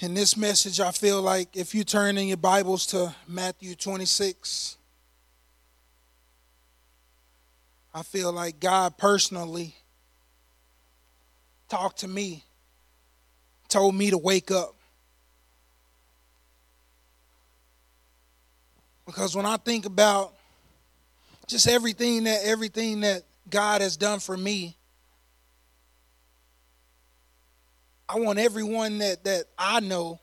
In this message, I feel like if you turn in your Bibles to Matthew 26, I feel like God personally talked to me, told me to wake up. Because when I think about just everything that everything that God has done for me, I want everyone that, that I know,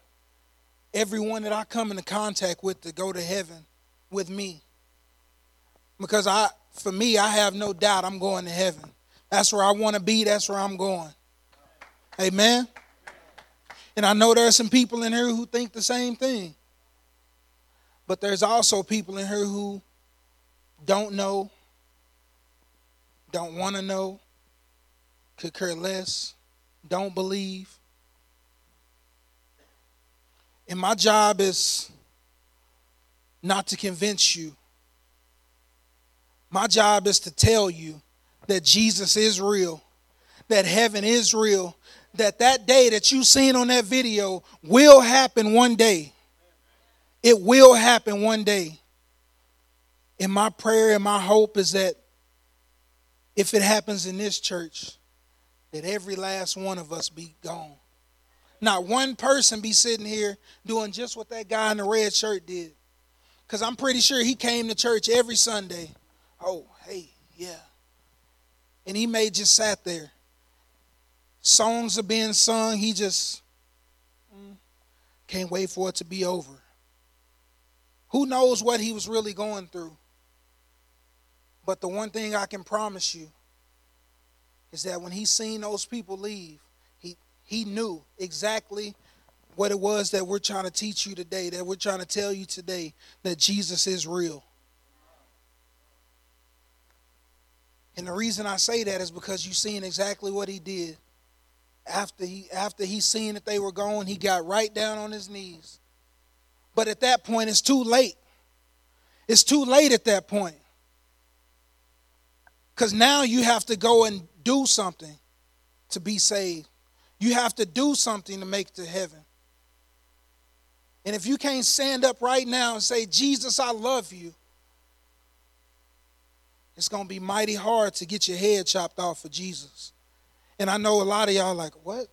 everyone that I come into contact with to go to heaven with me. Because I for me, I have no doubt I'm going to heaven. That's where I want to be, that's where I'm going. Amen. And I know there are some people in here who think the same thing. But there's also people in here who don't know, don't want to know, could care less, don't believe. And my job is not to convince you. My job is to tell you that Jesus is real, that heaven is real, that that day that you've seen on that video will happen one day. It will happen one day. And my prayer and my hope is that if it happens in this church, that every last one of us be gone. Not one person be sitting here doing just what that guy in the red shirt did. Because I'm pretty sure he came to church every Sunday. Oh, hey, yeah. And he may just sat there. Songs are being sung. He just mm, can't wait for it to be over. Who knows what he was really going through? But the one thing I can promise you is that when he seen those people leave, he he knew exactly what it was that we're trying to teach you today, that we're trying to tell you today that Jesus is real. And the reason I say that is because you've seen exactly what he did. After he after he seen that they were going, he got right down on his knees. But at that point, it's too late. It's too late at that point. Because now you have to go and do something to be saved. You have to do something to make it to heaven. And if you can't stand up right now and say, Jesus, I love you, it's going to be mighty hard to get your head chopped off for Jesus. And I know a lot of y'all like, what?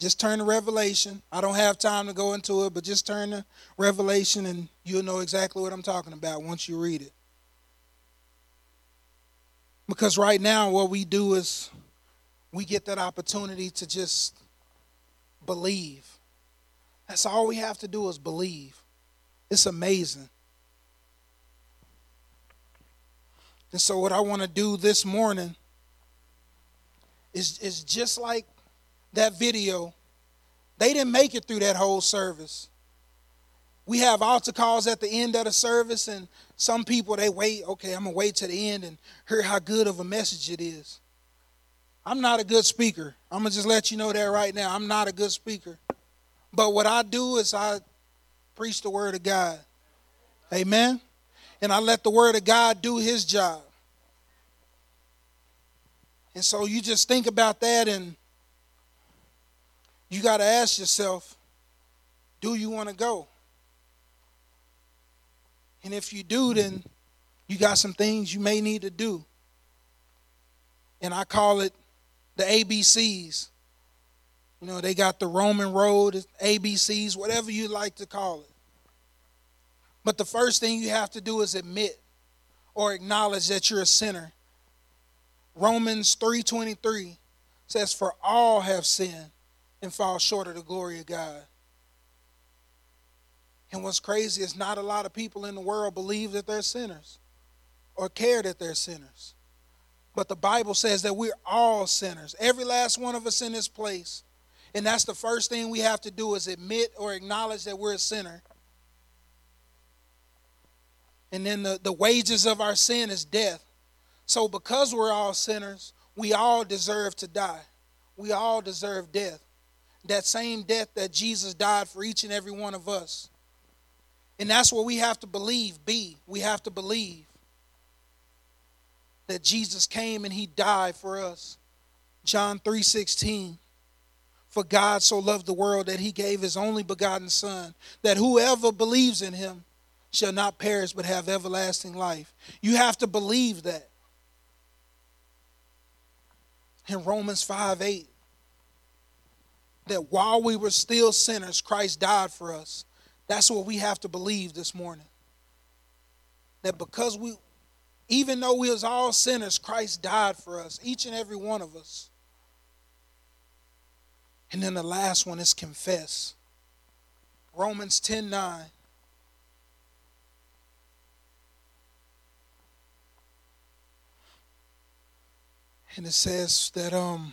Just turn to Revelation. I don't have time to go into it, but just turn to Revelation and you'll know exactly what I'm talking about once you read it. Because right now, what we do is we get that opportunity to just believe. That's all we have to do is believe. It's amazing. And so, what I want to do this morning is, is just like that video. They didn't make it through that whole service. We have altar calls at the end of the service, and some people they wait, okay, I'm gonna wait to the end and hear how good of a message it is. I'm not a good speaker. I'm to just let you know that right now. I'm not a good speaker. But what I do is I preach the word of God. Amen. And I let the word of God do his job. And so you just think about that and you got to ask yourself do you want to go? And if you do, then you got some things you may need to do. And I call it the ABCs. You know, they got the Roman road, ABCs, whatever you like to call it. But the first thing you have to do is admit or acknowledge that you're a sinner. Romans 3:23 says for all have sinned and fall short of the glory of God. And what's crazy is not a lot of people in the world believe that they're sinners or care that they're sinners. But the Bible says that we're all sinners, every last one of us in this place. And that's the first thing we have to do is admit or acknowledge that we're a sinner. And then the, the wages of our sin is death. So because we're all sinners, we all deserve to die. We all deserve death. That same death that Jesus died for each and every one of us. And that's what we have to believe, be. We have to believe that Jesus came and he died for us. John 3:16. For God so loved the world that he gave his only begotten Son, that whoever believes in him shall not perish but have everlasting life. You have to believe that. In Romans 5 8, that while we were still sinners, Christ died for us. That's what we have to believe this morning. That because we, even though we was all sinners, Christ died for us, each and every one of us. And then the last one is confess. Romans 10 9. And it says that um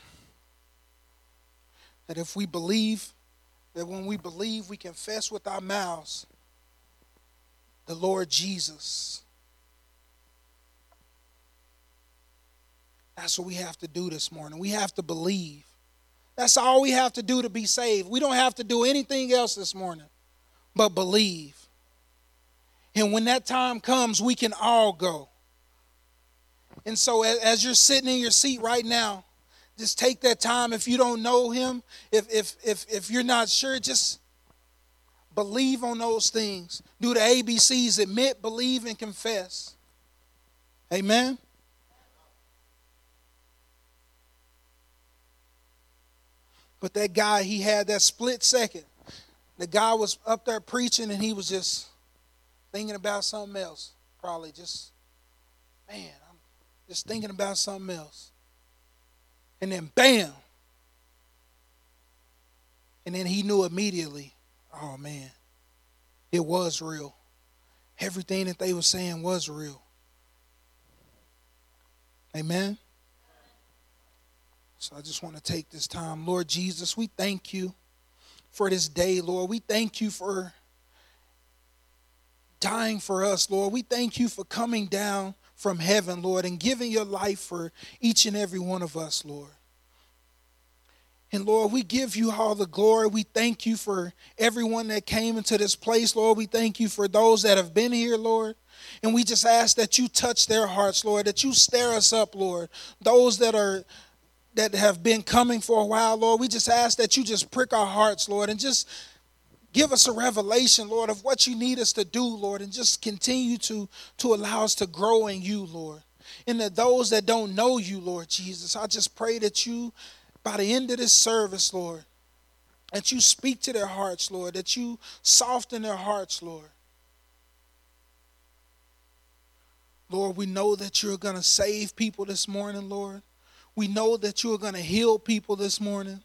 that if we believe, that when we believe, we confess with our mouths the Lord Jesus. That's what we have to do this morning. We have to believe. That's all we have to do to be saved. We don't have to do anything else this morning but believe. And when that time comes, we can all go. And so, as you're sitting in your seat right now, just take that time. If you don't know Him, if if if if you're not sure, just believe on those things. Do the ABCs: admit, believe, and confess. Amen. But that guy, he had that split second. The guy was up there preaching and he was just thinking about something else. Probably just, man, I'm just thinking about something else. And then bam. And then he knew immediately, oh man, it was real. Everything that they were saying was real. Amen. So I just want to take this time. Lord Jesus, we thank you for this day, Lord. We thank you for dying for us, Lord. We thank you for coming down from heaven, Lord, and giving your life for each and every one of us, Lord. And Lord, we give you all the glory. We thank you for everyone that came into this place, Lord. We thank you for those that have been here, Lord. And we just ask that you touch their hearts, Lord, that you stir us up, Lord. Those that are that have been coming for a while, Lord. We just ask that you just prick our hearts, Lord, and just give us a revelation, Lord, of what you need us to do, Lord, and just continue to, to allow us to grow in you, Lord. And that those that don't know you, Lord Jesus, I just pray that you, by the end of this service, Lord, that you speak to their hearts, Lord, that you soften their hearts, Lord. Lord, we know that you're going to save people this morning, Lord. We know that you are going to heal people this morning.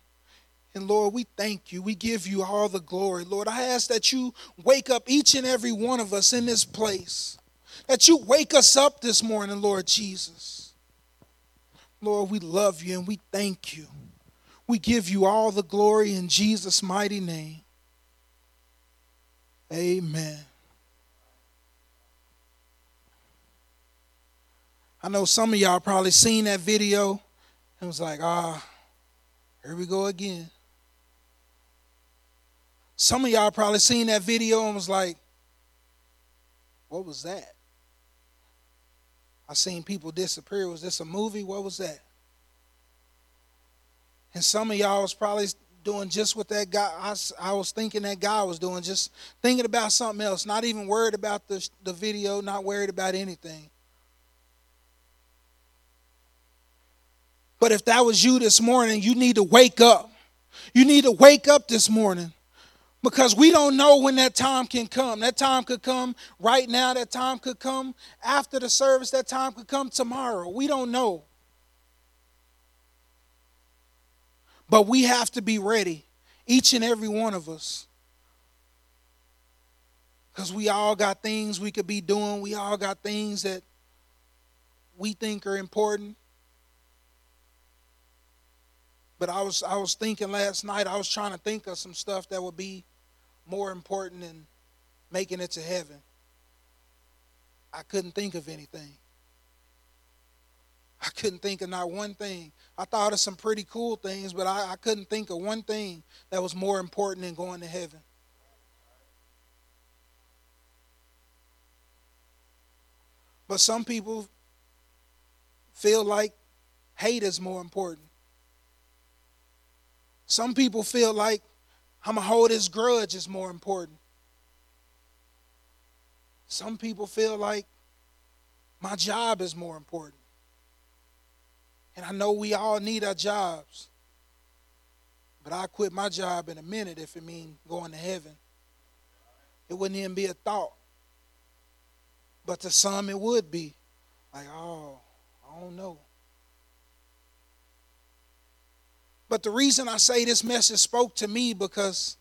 And Lord, we thank you. We give you all the glory. Lord, I ask that you wake up each and every one of us in this place. That you wake us up this morning, Lord Jesus. Lord, we love you and we thank you. We give you all the glory in Jesus' mighty name. Amen. I know some of y'all probably seen that video it was like, ah, here we go again. Some of y'all probably seen that video and was like, what was that? I seen people disappear. Was this a movie? What was that? And some of y'all was probably doing just what that guy, I, I was thinking that guy was doing, just thinking about something else, not even worried about the, the video, not worried about anything. But if that was you this morning, you need to wake up. You need to wake up this morning because we don't know when that time can come. That time could come right now, that time could come after the service, that time could come tomorrow. We don't know. But we have to be ready, each and every one of us. Because we all got things we could be doing, we all got things that we think are important. But I was I was thinking last night, I was trying to think of some stuff that would be more important than making it to heaven. I couldn't think of anything. I couldn't think of not one thing. I thought of some pretty cool things, but I, I couldn't think of one thing that was more important than going to heaven. But some people feel like hate is more important. Some people feel like I'm going to hold this grudge is more important. Some people feel like my job is more important. And I know we all need our jobs. But I quit my job in a minute if it means going to heaven. It wouldn't even be a thought. But to some it would be. Like, oh, I don't know. But the reason I say this message spoke to me because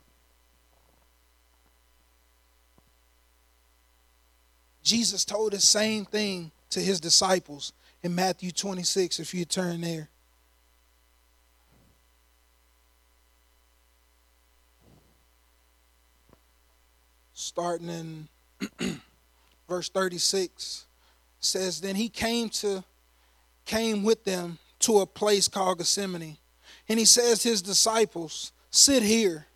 Jesus told the same thing to his disciples in Matthew 26, if you turn there. Starting in verse 36 says, Then he came to came with them to a place called Gethsemane. And he says his disciples, Sit here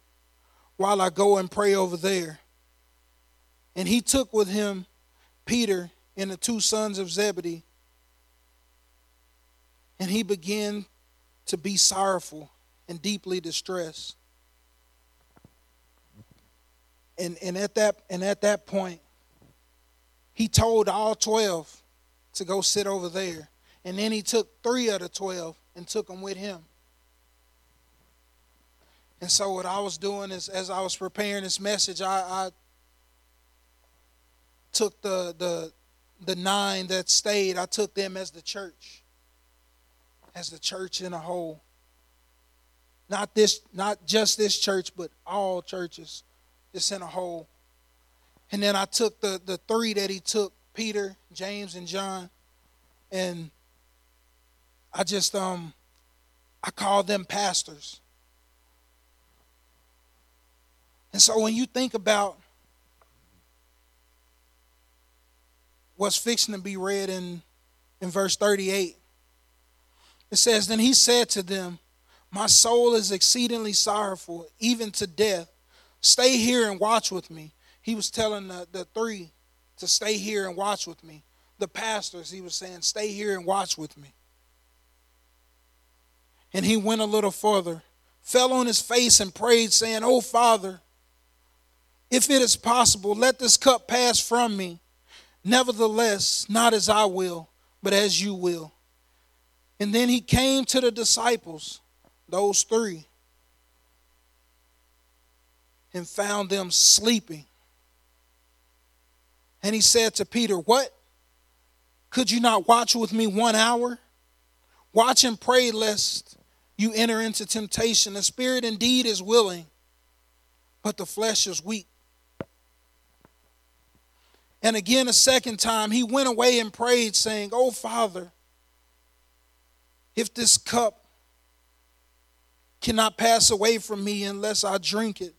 while I go and pray over there. And he took with him Peter and the two sons of Zebedee. And he began to be sorrowful and deeply distressed. And, and at that and at that point, he told all 12 to go sit over there. And then he took three of the 12 and took them with him. And so what I was doing is as I was preparing this message, I, I took the the the nine that stayed, I took them as the church. As the church in a whole. Not this not just this church, but all churches. Just in a whole. And then I took the the three that he took, Peter, James, and John, and I just um I called them pastors. And so when you think about what's fixing to be read in, in verse 38. It says, Then he said to them, My soul is exceedingly sorrowful, even to death. Stay here and watch with me. He was telling the, the three to stay here and watch with me. The pastors, he was saying, Stay here and watch with me. And he went a little further, fell on his face and prayed, saying, Oh, Father, if it is possible, let this cup pass from me. Nevertheless, not as I will, but as you will. And then he came to the disciples, those three, and found them sleeping. And he said to Peter, What? Could you not watch with me one hour? Watch and pray lest you enter into temptation. The spirit indeed is willing, but the flesh is weak. And again, a second time, he went away and prayed, saying, Oh, Father, if this cup cannot pass away from me unless I drink it,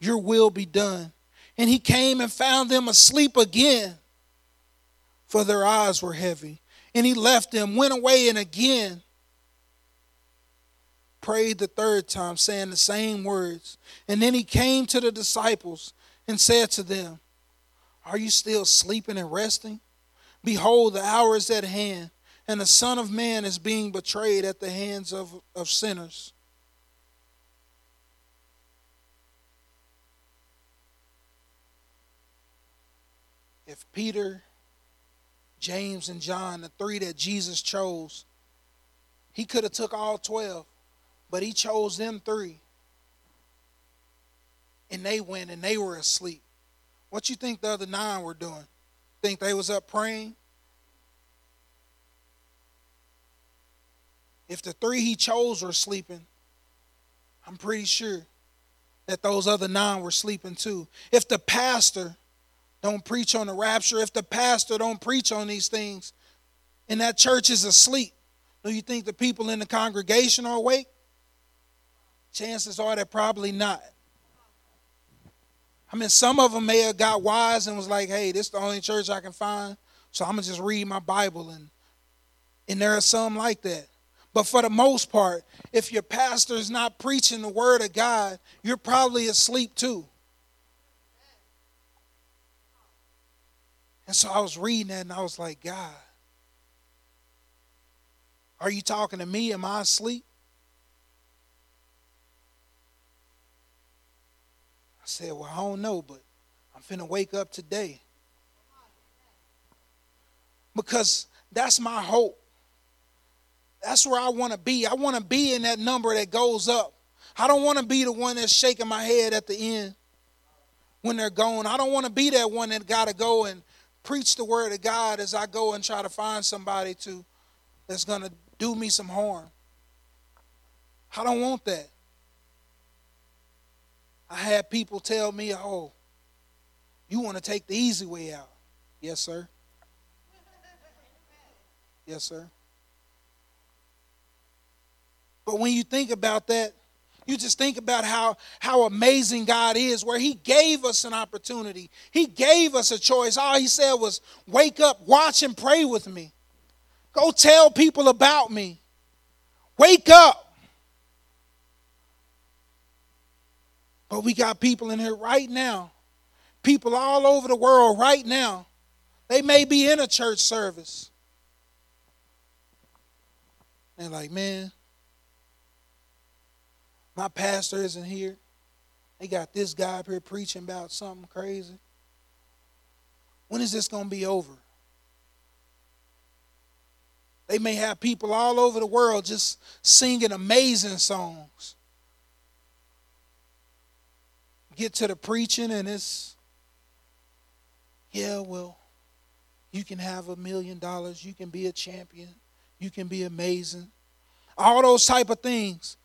your will be done. And he came and found them asleep again, for their eyes were heavy. And he left them, went away, and again prayed the third time, saying the same words. And then he came to the disciples and said to them, are you still sleeping and resting? Behold, the hour is at hand, and the Son of Man is being betrayed at the hands of, of sinners. If Peter, James, and John, the three that Jesus chose, he could have took all 12, but he chose them three. And they went and they were asleep. What you think the other nine were doing? Think they was up praying? If the three he chose were sleeping, I'm pretty sure that those other nine were sleeping too. If the pastor don't preach on the rapture, if the pastor don't preach on these things, and that church is asleep, do you think the people in the congregation are awake? Chances are they're probably not. I mean, some of them may have got wise and was like, hey, this is the only church I can find, so I'm going to just read my Bible. And, and there are some like that. But for the most part, if your pastor is not preaching the word of God, you're probably asleep too. And so I was reading that and I was like, God, are you talking to me? Am I asleep? Said, Well, I don't know, but I'm finna wake up today. Because that's my hope. That's where I want to be. I want to be in that number that goes up. I don't want to be the one that's shaking my head at the end when they're gone. I don't want to be that one that got to go and preach the word of God as I go and try to find somebody to that's to do me some harm. I don't want that. I had people tell me, "Oh, you want to take the easy way out." Yes, sir. Yes, sir. But when you think about that, you just think about how, how amazing God is, where He gave us an opportunity. He gave us a choice. All He said was, Wake up, watch, and pray with me. Go tell people about me. Wake up. But we got people in here right now, people all over the world right now. They may be in a church service. They're like, man, my pastor isn't here. They got this guy up here preaching about something crazy. When is this going to be over? They may have people all over the world just singing amazing songs. Get to the preaching, and it's, yeah, well, you can have a million dollars, you can be a champion, you can be amazing. All those type of things.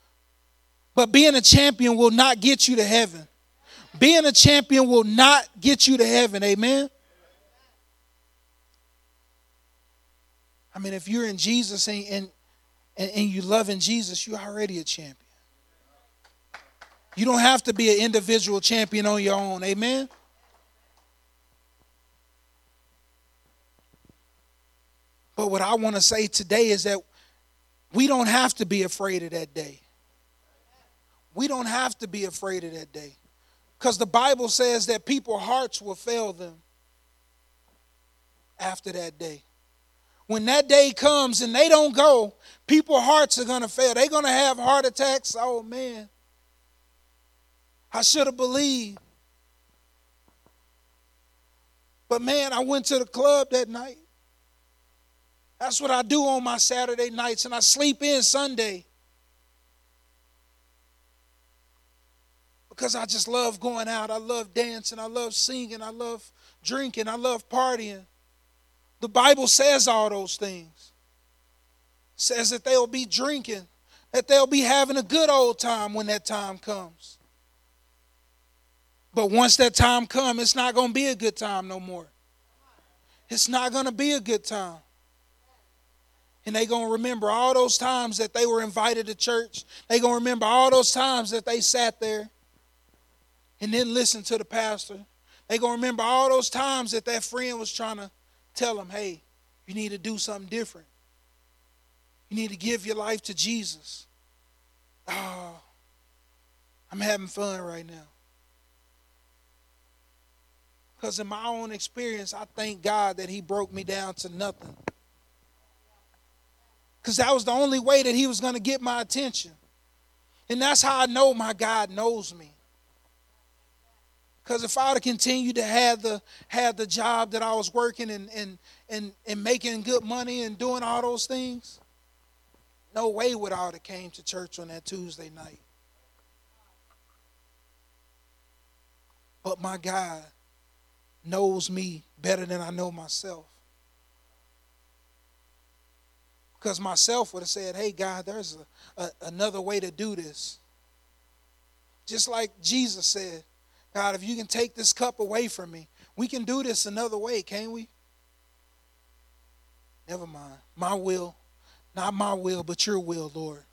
But being a champion will not get you to heaven. Being a champion will not get you to heaven. Amen. I mean, if you're in Jesus and, and, and you love in Jesus, you're already a champion. You don't have to be an individual champion on your own. Amen. But what I want to say today is that we don't have to be afraid of that day. We don't have to be afraid of that day. Because the Bible says that people's hearts will fail them after that day. When that day comes and they don't go, people's hearts are going to fail. They're going to have heart attacks. Oh, man. I should have believed. But man, I went to the club that night. That's what I do on my Saturday nights, and I sleep in Sunday. because I just love going out. I love dancing. I love singing. I love drinking. I love partying. The Bible says all those things. It says that they'll be drinking, that they'll be having a good old time when that time comes. But once that time comes, it's not going to be a good time no more. It's not going to be a good time. And they're going to remember all those times that they were invited to church. They're going to remember all those times that they sat there and then listen to the pastor. They're going to remember all those times that that friend was trying to tell them, hey, you need to do something different. You need to give your life to Jesus. Oh, I'm having fun right now. Because in my own experience, I thank God that He broke me down to nothing. Because that was the only way that He was going to get my attention. And that's how I know my God knows me. Because if I'd have continued to have the have the job that I was working and and and, and making good money and doing all those things, no way would I have came to church on that Tuesday night. But my God knows me better than I know myself. Because myself would have said, hey, God, there's a, a, another way to do this. Just like Jesus said, God, if you can take this cup away from me, we can do this another way, can't we? Never mind. My will, not my will, but your will, Lord.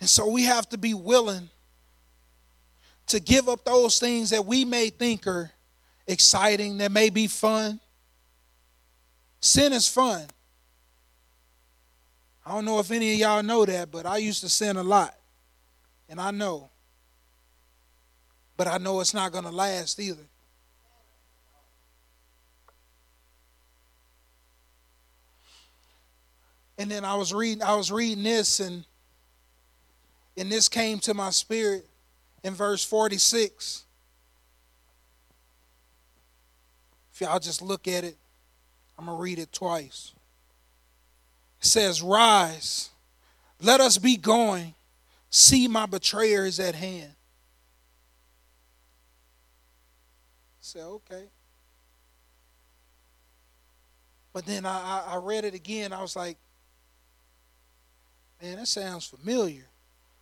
And so we have to be willing to give up those things that we may think are exciting, that may be fun. Sin is fun. I don't know if any of y'all know that, but I used to sin a lot. And I know. But I know it's not going to last either. And then I was reading I was reading this and And this came to my spirit in verse 46. If y'all just look at it, I'm going to read it twice. It says, Rise, let us be going. See, my betrayer is at hand. I said, Okay. But then I, I read it again. I was like, man, that sounds familiar. It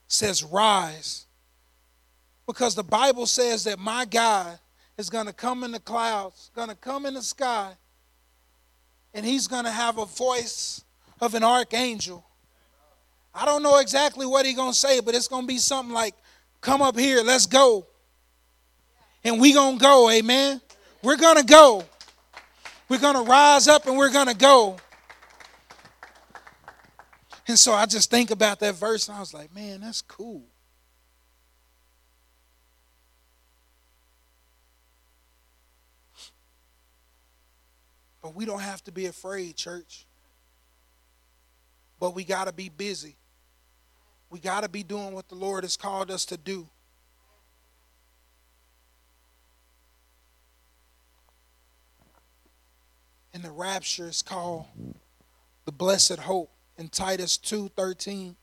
says, Rise. Because the Bible says that my God is going to come in the clouds, going to come in the sky, and he's going to have a voice of an archangel. I don't know exactly what he's going to say, but it's going to be something like, Come up here, let's go. And we going to go, amen. We're going to go. We're going to rise up and we're going to go. And so I just think about that verse and I was like, man, that's cool. But we don't have to be afraid, church. But we got to be busy. We got to be doing what the Lord has called us to do. And the rapture is called the blessed hope in Titus 2:13.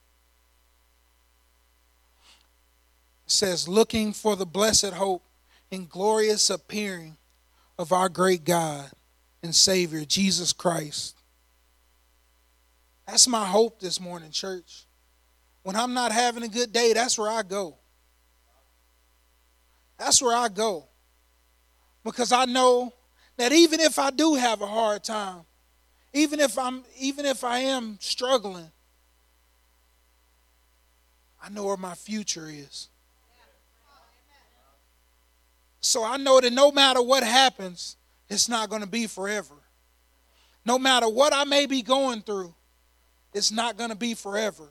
Says, looking for the blessed hope and glorious appearing of our great God and Savior, Jesus Christ. That's my hope this morning, church. When I'm not having a good day, that's where I go. That's where I go. Because I know that even if I do have a hard time, even if I'm even if I am struggling, I know where my future is. So I know that no matter what happens, it's not going to be forever. No matter what I may be going through, it's not going to be forever.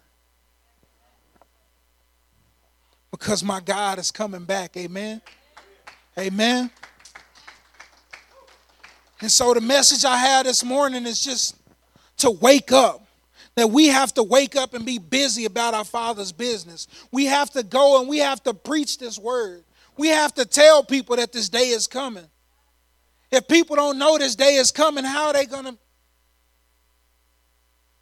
Because my God is coming back. Amen. Amen. And so the message I had this morning is just to wake up. That we have to wake up and be busy about our Father's business. We have to go and we have to preach this word. We have to tell people that this day is coming. If people don't know this day is coming, how are they gonna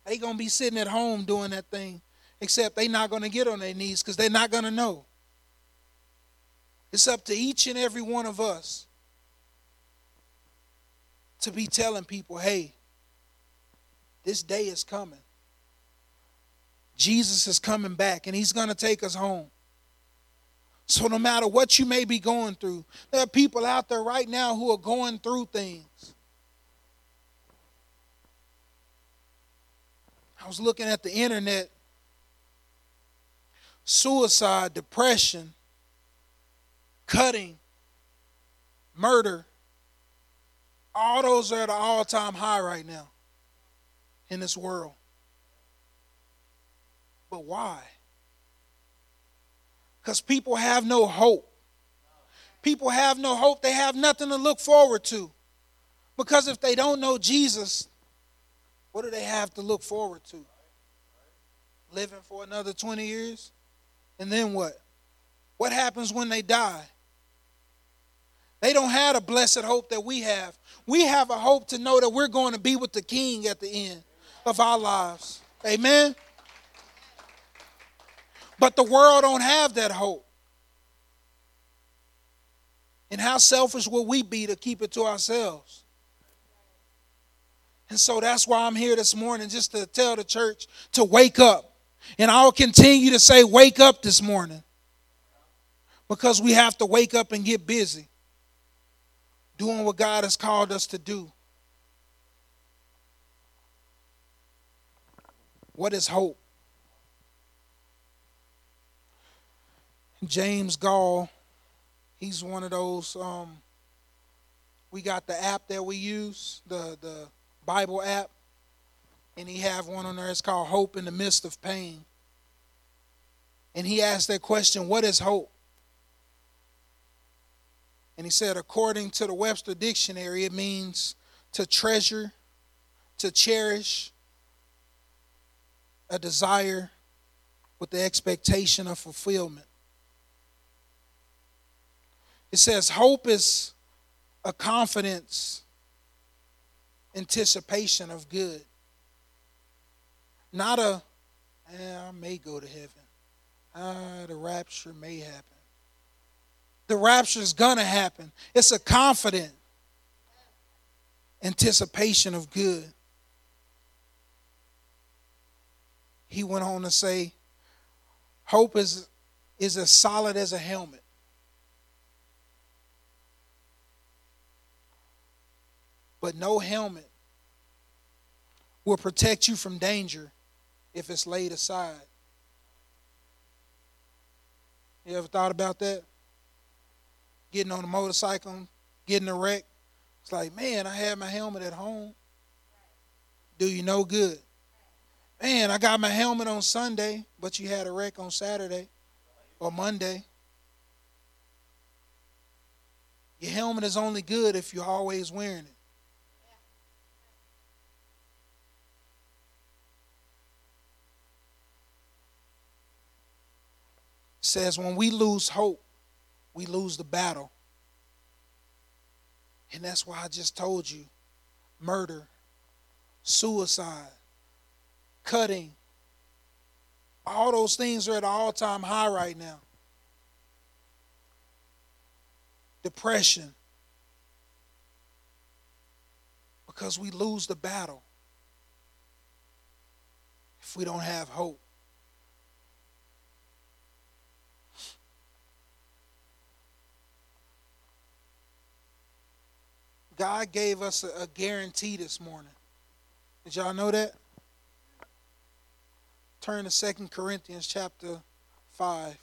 they gonna be sitting at home doing that thing? Except they not gonna get on their knees because they're not gonna know. It's up to each and every one of us to be telling people, hey, this day is coming. Jesus is coming back and he's going to take us home. So, no matter what you may be going through, there are people out there right now who are going through things. I was looking at the internet suicide, depression, cutting, murder. All those are at an all time high right now in this world. But why? Because people have no hope. People have no hope. They have nothing to look forward to. Because if they don't know Jesus, what do they have to look forward to? Living for another 20 years? And then what? What happens when they die? They don't have a blessed hope that we have. We have a hope to know that we're going to be with the King at the end of our lives. Amen. But the world don't have that hope. And how selfish will we be to keep it to ourselves? And so that's why I'm here this morning just to tell the church to wake up. And I'll continue to say, wake up this morning. Because we have to wake up and get busy doing what God has called us to do. What is hope? James Gall. he's one of those. Um, we got the app that we use, the the Bible app, and he have one on there. It's called Hope in the Midst of Pain. And he asked that question, "What is hope?" And he said, according to the Webster Dictionary, it means to treasure, to cherish, a desire, with the expectation of fulfillment. It says, Hope is a confidence, anticipation of good. Not a, eh, I may go to heaven. Ah, the rapture may happen. The rapture is going to happen. It's a confident anticipation of good. He went on to say, Hope is, is as solid as a helmet. But no helmet will protect you from danger if it's laid aside. You ever thought about that? Getting on a motorcycle, getting a wreck. It's like, man, I had my helmet at home. Do you no good? Man, I got my helmet on Sunday, but you had a wreck on Saturday or Monday. Your helmet is only good if you're always wearing it. Says when we lose hope, we lose the battle. And that's why I just told you murder, suicide, cutting, all those things are at an all time high right now. Depression. Because we lose the battle if we don't have hope. God gave us a, a guarantee this morning. Did y'all know that? Turn to Second Corinthians chapter 5.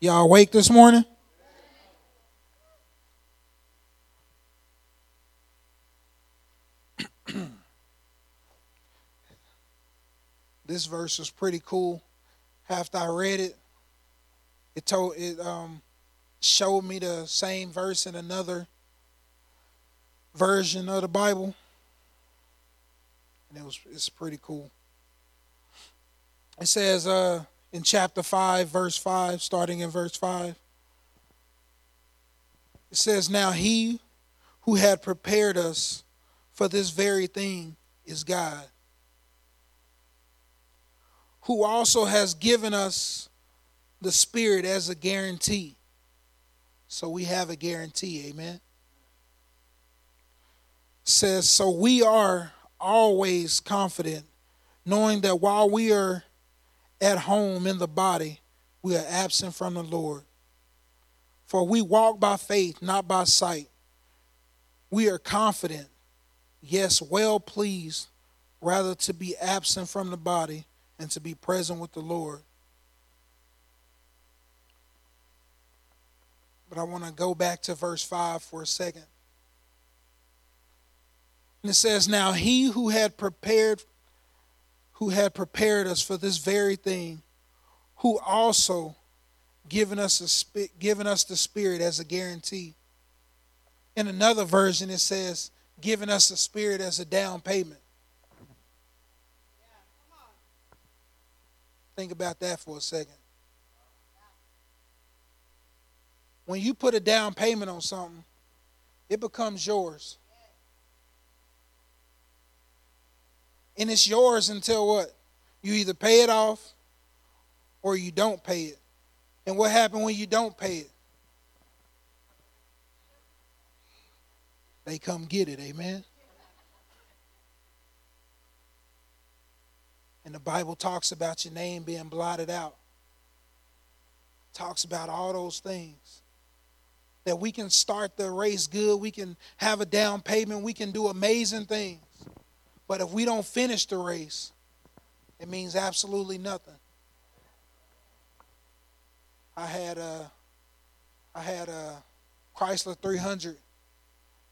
Y'all awake this morning? This verse was pretty cool. After I read it, it told it um, showed me the same verse in another version of the Bible, and it was it's pretty cool. It says uh, in chapter five, verse five, starting in verse five. It says, "Now he who had prepared us for this very thing is God." Who also has given us the Spirit as a guarantee. So we have a guarantee, amen. says, so we are always confident, knowing that while we are at home in the body, we are absent from the Lord. For we walk by faith, not by sight. We are confident, yes, well pleased, rather to be absent from the body and to be present with the Lord. But I want to go back to verse 5 for a second. And it says, Now he who had prepared who had prepared us for this very thing, who also given us a given us the Spirit as a guarantee. In another version, it says, giving us the Spirit as a down payment. Think about that for a second. When you put a down payment on something, it becomes yours. And it's yours until what? You either pay it off or you don't pay it. And what happens when you don't pay it? They come get it, amen? And the Bible talks about your name being blotted out. Talks about all those things. That we can start the race good, we can have a down payment, we can do amazing things. But if we don't finish the race, it means absolutely nothing. I had a I had a Chrysler 300.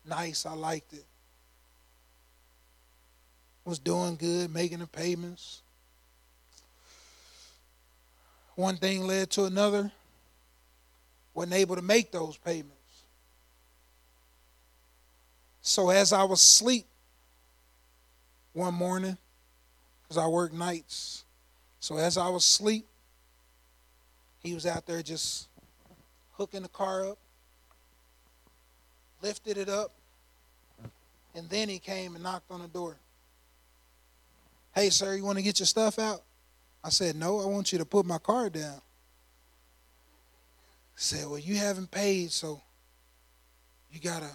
Nice, I liked it. Was doing good, making the payments. One thing led to another. Wasn't able to make those payments. So as I was asleep one morning, because I work nights, so as I was asleep, he was out there just hooking the car up, lifted it up, and then he came and knocked on the door. Hey, sir, you want to get your stuff out? I said, No, I want you to put my card down. He said, Well, you haven't paid, so you got to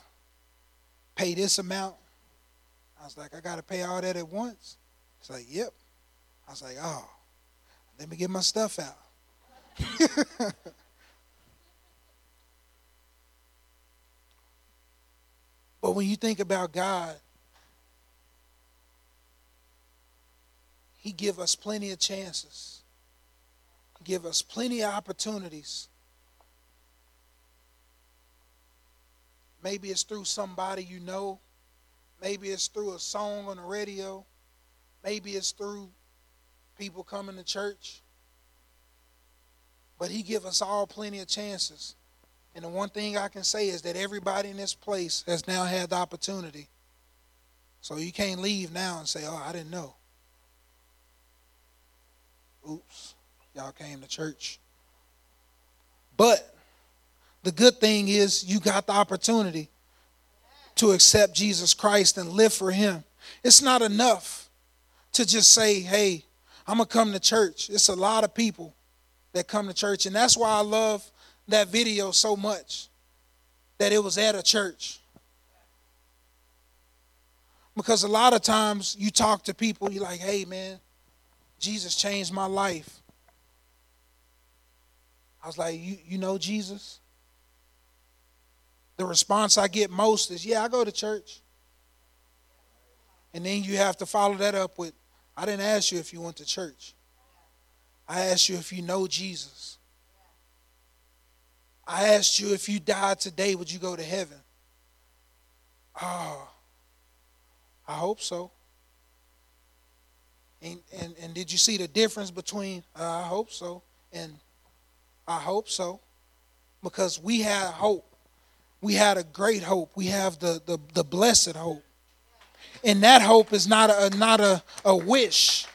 pay this amount. I was like, I got to pay all that at once. It's like, Yep. I was like, Oh, let me get my stuff out. but when you think about God, He give us plenty of chances. Give us plenty of opportunities. Maybe it's through somebody you know. Maybe it's through a song on the radio. Maybe it's through people coming to church. But he give us all plenty of chances. And the one thing I can say is that everybody in this place has now had the opportunity. So you can't leave now and say, oh, I didn't know. Oops, y'all came to church. But the good thing is you got the opportunity to accept Jesus Christ and live for him. It's not enough to just say, hey, I'm going to come to church. It's a lot of people that come to church. And that's why I love that video so much that it was at a church. Because a lot of times you talk to people, you're like, hey, man, Jesus changed my life. I was like, you, you know Jesus? The response I get most is, yeah, I go to church. And then you have to follow that up with, I didn't ask you if you went to church. I asked you if you know Jesus. I asked you if you died today, would you go to heaven? Oh, I hope so. And, and, and did you see the difference between uh, I hope so and I hope so? Because we had hope. We had a great hope. We have the, the, the blessed hope. And that hope is not a, not a, a wish.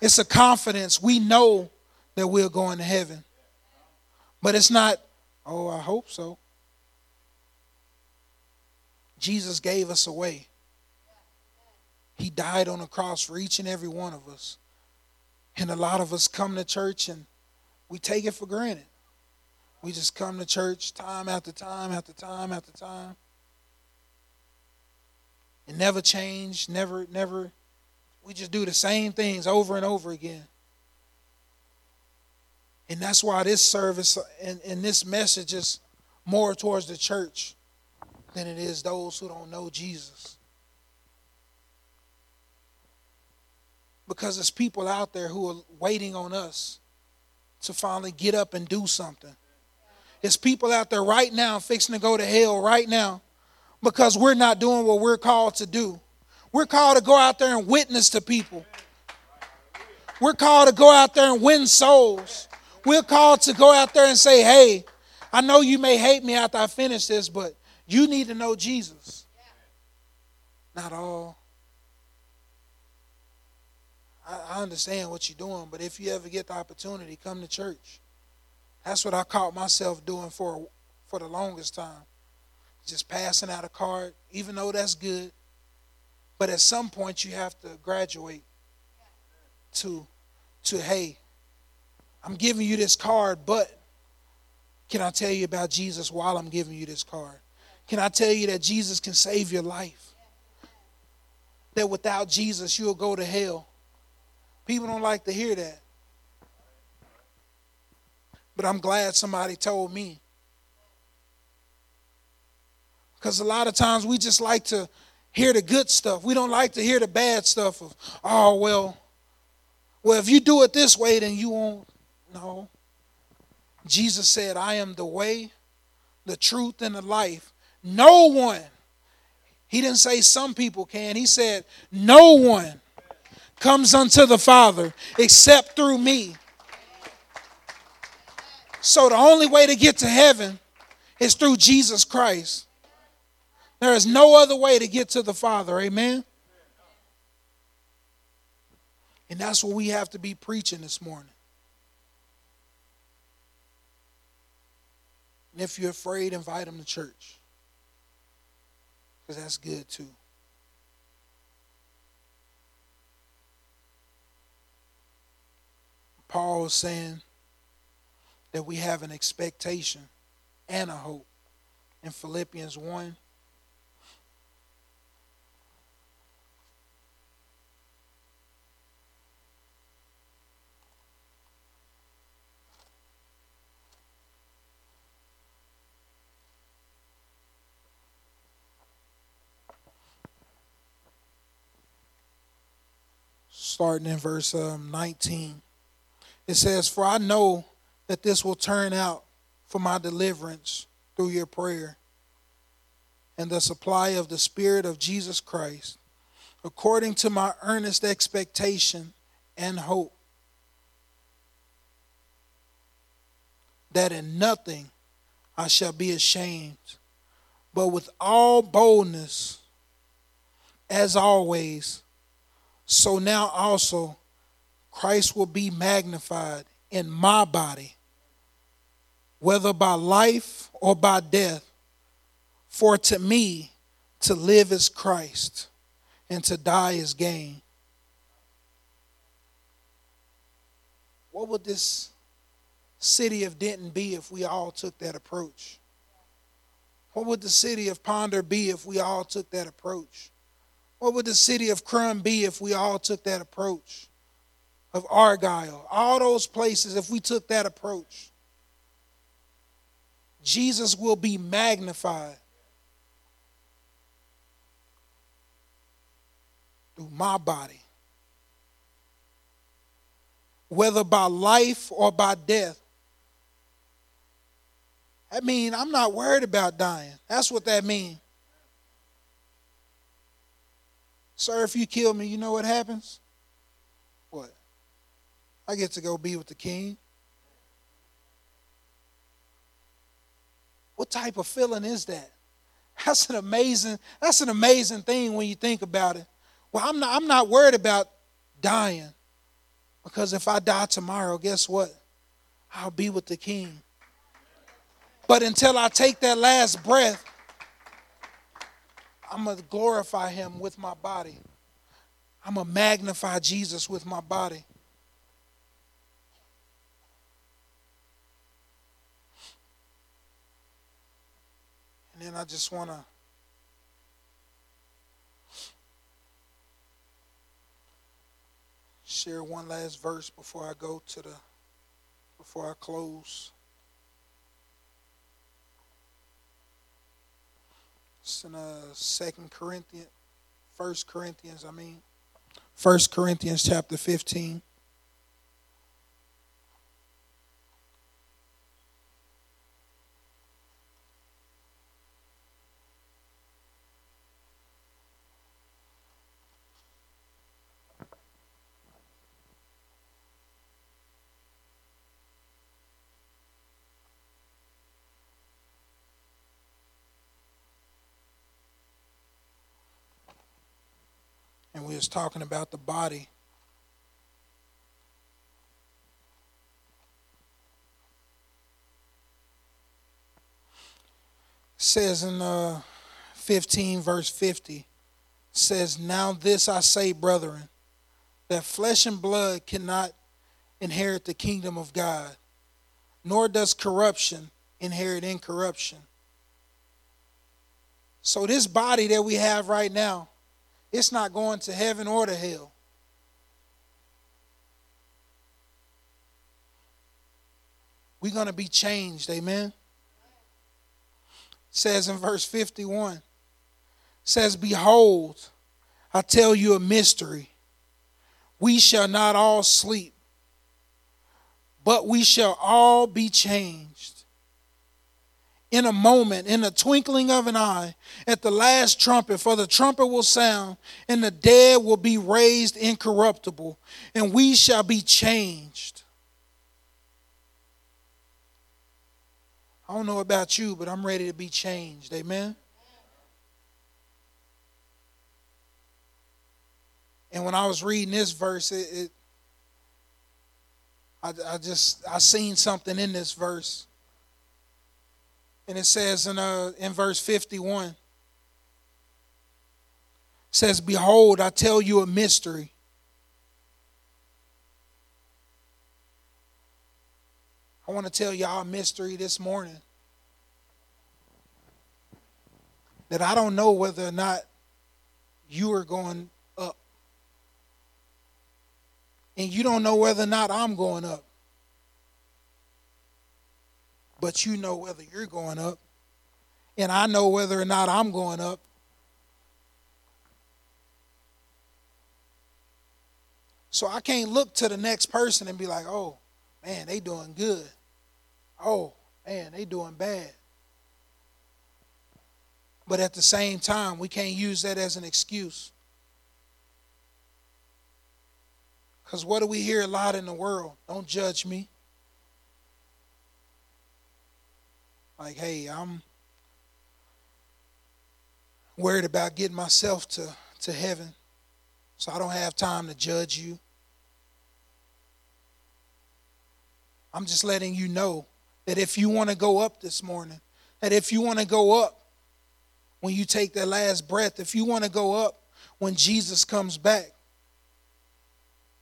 It's a confidence. We know that we're going to heaven. But it's not, oh, I hope so. Jesus gave us away. He died on the cross for each and every one of us. And a lot of us come to church and we take it for granted. We just come to church time after time after time after time. And never change, never, never we just do the same things over and over again. And that's why this service and, and this message is more towards the church than it is those who don't know Jesus. Because there's people out there who are waiting on us to finally get up and do something. There's people out there right now fixing to go to hell right now because we're not doing what we're called to do. We're called to go out there and witness to people. We're called to go out there and win souls. We're called to go out there and say, hey, I know you may hate me after I finish this, but you need to know Jesus. Not all. I, understand what you're doing, but if you ever get the opportunity, come to church. That's what I caught myself doing for for the longest time. Just passing out a card, even though that's good. But at some point, you have to graduate to, to hey, I'm giving you this card, but can I tell you about Jesus while I'm giving you this card? Can I tell you that Jesus can save your life? That without Jesus, you'll go to hell. People don't like to hear that. But I'm glad somebody told me. Because a lot of times we just like to hear the good stuff. We don't like to hear the bad stuff of, oh, well, well, if you do it this way, then you won't. No. Jesus said, I am the way, the truth, and the life. No one, he didn't say some people can, he said, no one comes unto the Father except through me. So the only way to get to heaven is through Jesus Christ. There is no other way to get to the Father. Amen. And that's what we have to be preaching this morning. And if you're afraid, invite them to church. Because that's good too. Paul was saying that we have an expectation and a hope in Philippians 1 starting in verse um, 19. It says, For I know that this will turn out for my deliverance through your prayer and the supply of the Spirit of Jesus Christ, according to my earnest expectation and hope, that in nothing I shall be ashamed, but with all boldness, as always, so now also Christ will be magnified in my body, whether by life or by death. For to me, to live is Christ, and to die is gain. What would this city of Denton be if we all took that approach? What would the city of Ponder be if we all took that approach? What would the city of Krum be if we all took that approach? Of Argyle, all those places, if we took that approach, Jesus will be magnified through my body. Whether by life or by death. I mean, I'm not worried about dying. That's what that means. Sir, if you kill me, you know what happens? What? I get to go be with the king. What type of feeling is that? That's an amazing, that's an amazing thing when you think about it. Well, I'm not, I'm not worried about dying. Because if I die tomorrow, guess what? I'll be with the king. But until I take that last breath, I'm going to glorify him with my body. I'm going to magnify Jesus with my body. And I just want to share one last verse before I go to the before I close. It's in uh, Second Corinthians, First Corinthians, I mean, First Corinthians chapter 15. Talking about the body. Says in uh, 15 verse 50 says now this I say brethren that flesh and blood cannot inherit the kingdom of God nor does corruption inherit incorruption so this body that we have right now it's not going to heaven or to hell. We're going to be changed, amen. Says in verse 51 says behold I tell you a mystery we shall not all sleep but we shall all be changed in a moment, in the twinkling of an eye, at the last trumpet, for the trumpet will sound, and the dead will be raised incorruptible, and we shall be changed. I don't know about you, but I'm ready to be changed. Amen. And when I was reading this verse, it, it I, I just I seen something in this verse and it says in uh in verse 51 says, Behold, I tell you a mystery. I want to tell y'all a mystery this morning. That I don't know whether or not you are going up. And you don't know whether or not I'm going up. But you know whether you're going up. And I know whether or not I'm going up. So I can't look to the next person and be like, oh, man, they doing good. Oh, man, they doing bad. But at the same time, we can't use that as an excuse. Because what do we hear a lot in the world? Don't judge me. Like, hey, I'm worried about getting myself to, to heaven, so I don't have time to judge you. I'm just letting you know that if you want to go up this morning, that if you want to go up when you take that last breath, if you want to go up when Jesus comes back,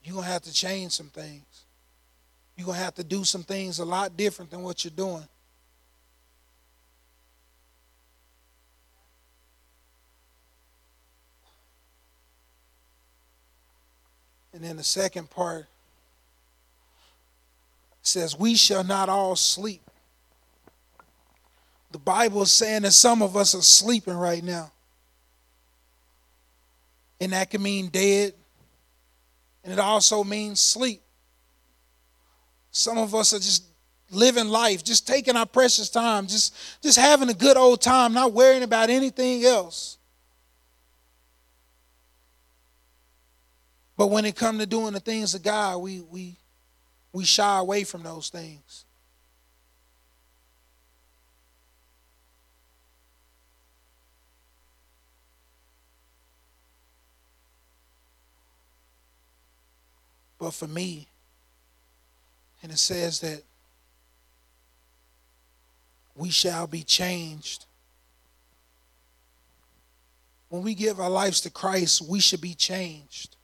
you're going to have to change some things. You're going to have to do some things a lot different than what you're doing. And then the second part says, We shall not all sleep. The Bible is saying that some of us are sleeping right now. And that can mean dead, and it also means sleep. Some of us are just living life, just taking our precious time, just, just having a good old time, not worrying about anything else. But when it comes to doing the things of God, we, we, we shy away from those things. But for me, and it says that we shall be changed. When we give our lives to Christ, we should be changed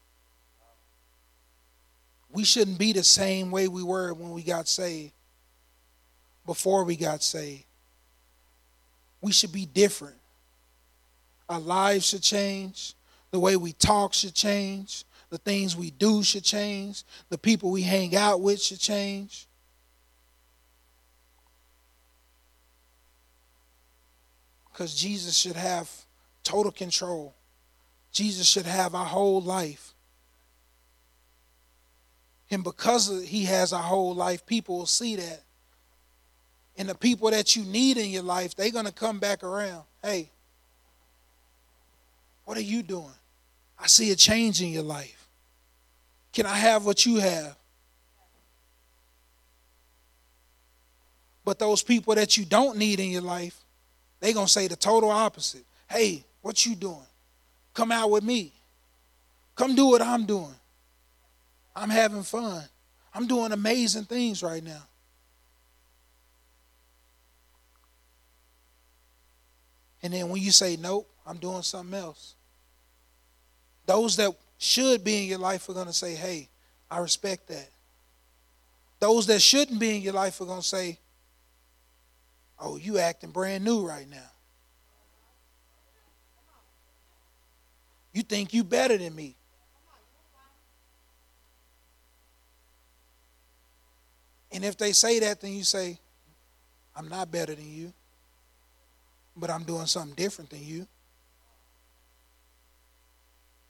we shouldn't be the same way we were when we got saved, before we got saved. We should be different. Our lives should change. The way we talk should change. The things we do should change. The people we hang out with should change. Because Jesus should have total control. Jesus should have our whole life. And because he has a whole life, people will see that. And the people that you need in your life, they're going to come back around. Hey, what are you doing? I see a change in your life. Can I have what you have? But those people that you don't need in your life, they're going to say the total opposite. Hey, what you doing? Come out with me. Come do what I'm doing. I'm having fun. I'm doing amazing things right now. And then when you say, nope, I'm doing something else, those that should be in your life are going to say, hey, I respect that. Those that shouldn't be in your life are going to say, oh, you acting brand new right now. You think you better than me. And if they say that, then you say, I'm not better than you, but I'm doing something different than you.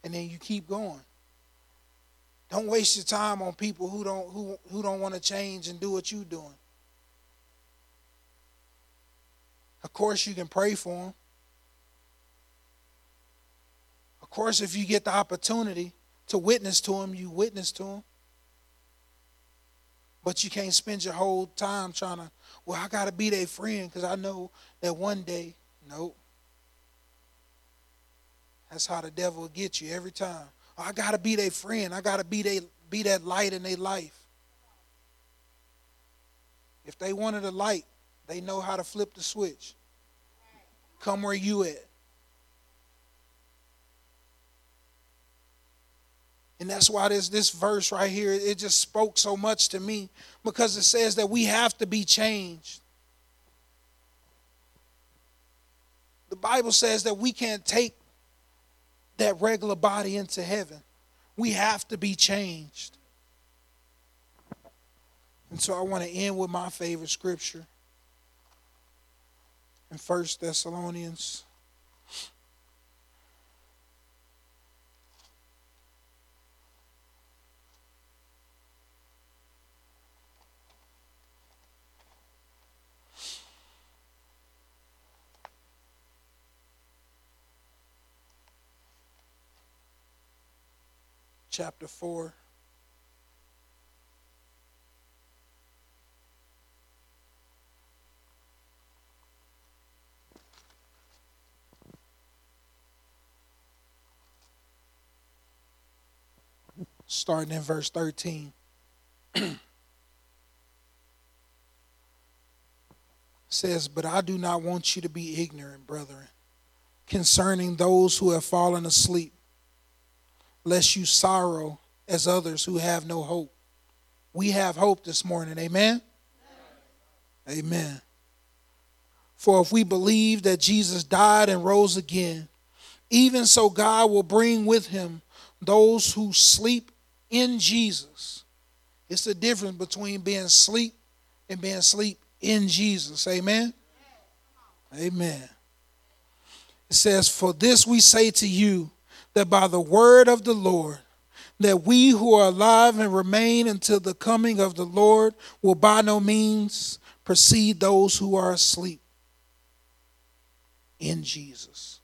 And then you keep going. Don't waste your time on people who don't who, who don't want to change and do what you're doing. Of course, you can pray for them. Of course, if you get the opportunity to witness to them, you witness to them. But you can't spend your whole time trying to, well, I got to be their friend because I know that one day, nope. That's how the devil will get you every time. Oh, I gotta be their friend. I gotta be they be that light in their life. If they wanted a light, they know how to flip the switch. Come where you at. And that's why this this verse right here, it just spoke so much to me because it says that we have to be changed. The Bible says that we can't take that regular body into heaven. We have to be changed. And so I want to end with my favorite scripture in First Thessalonians chapter 4. Starting in verse 13. says, But I do not want you to be ignorant, brethren, concerning those who have fallen asleep lest you sorrow as others who have no hope. We have hope this morning. Amen? Amen. For if we believe that Jesus died and rose again, even so God will bring with him those who sleep in Jesus. It's the difference between being asleep and being asleep in Jesus. Amen? Amen. It says, For this we say to you that by the word of the Lord, that we who are alive and remain until the coming of the Lord will by no means precede those who are asleep in Jesus.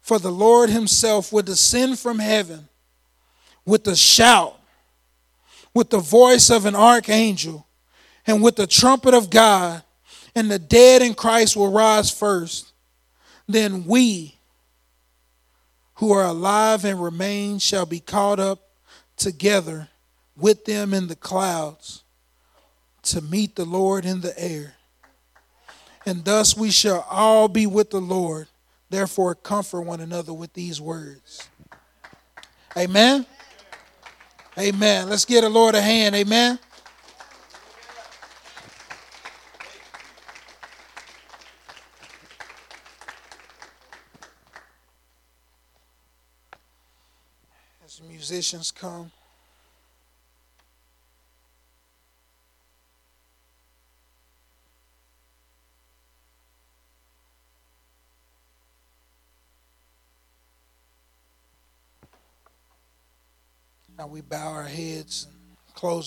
For the Lord himself will descend from heaven with a shout, with the voice of an archangel, and with the trumpet of God, and the dead in Christ will rise first then we who are alive and remain shall be caught up together with them in the clouds to meet the Lord in the air. And thus we shall all be with the Lord. Therefore, comfort one another with these words. Amen. Amen. Let's give the Lord a hand. Amen. Musicians come. Now we bow our heads and close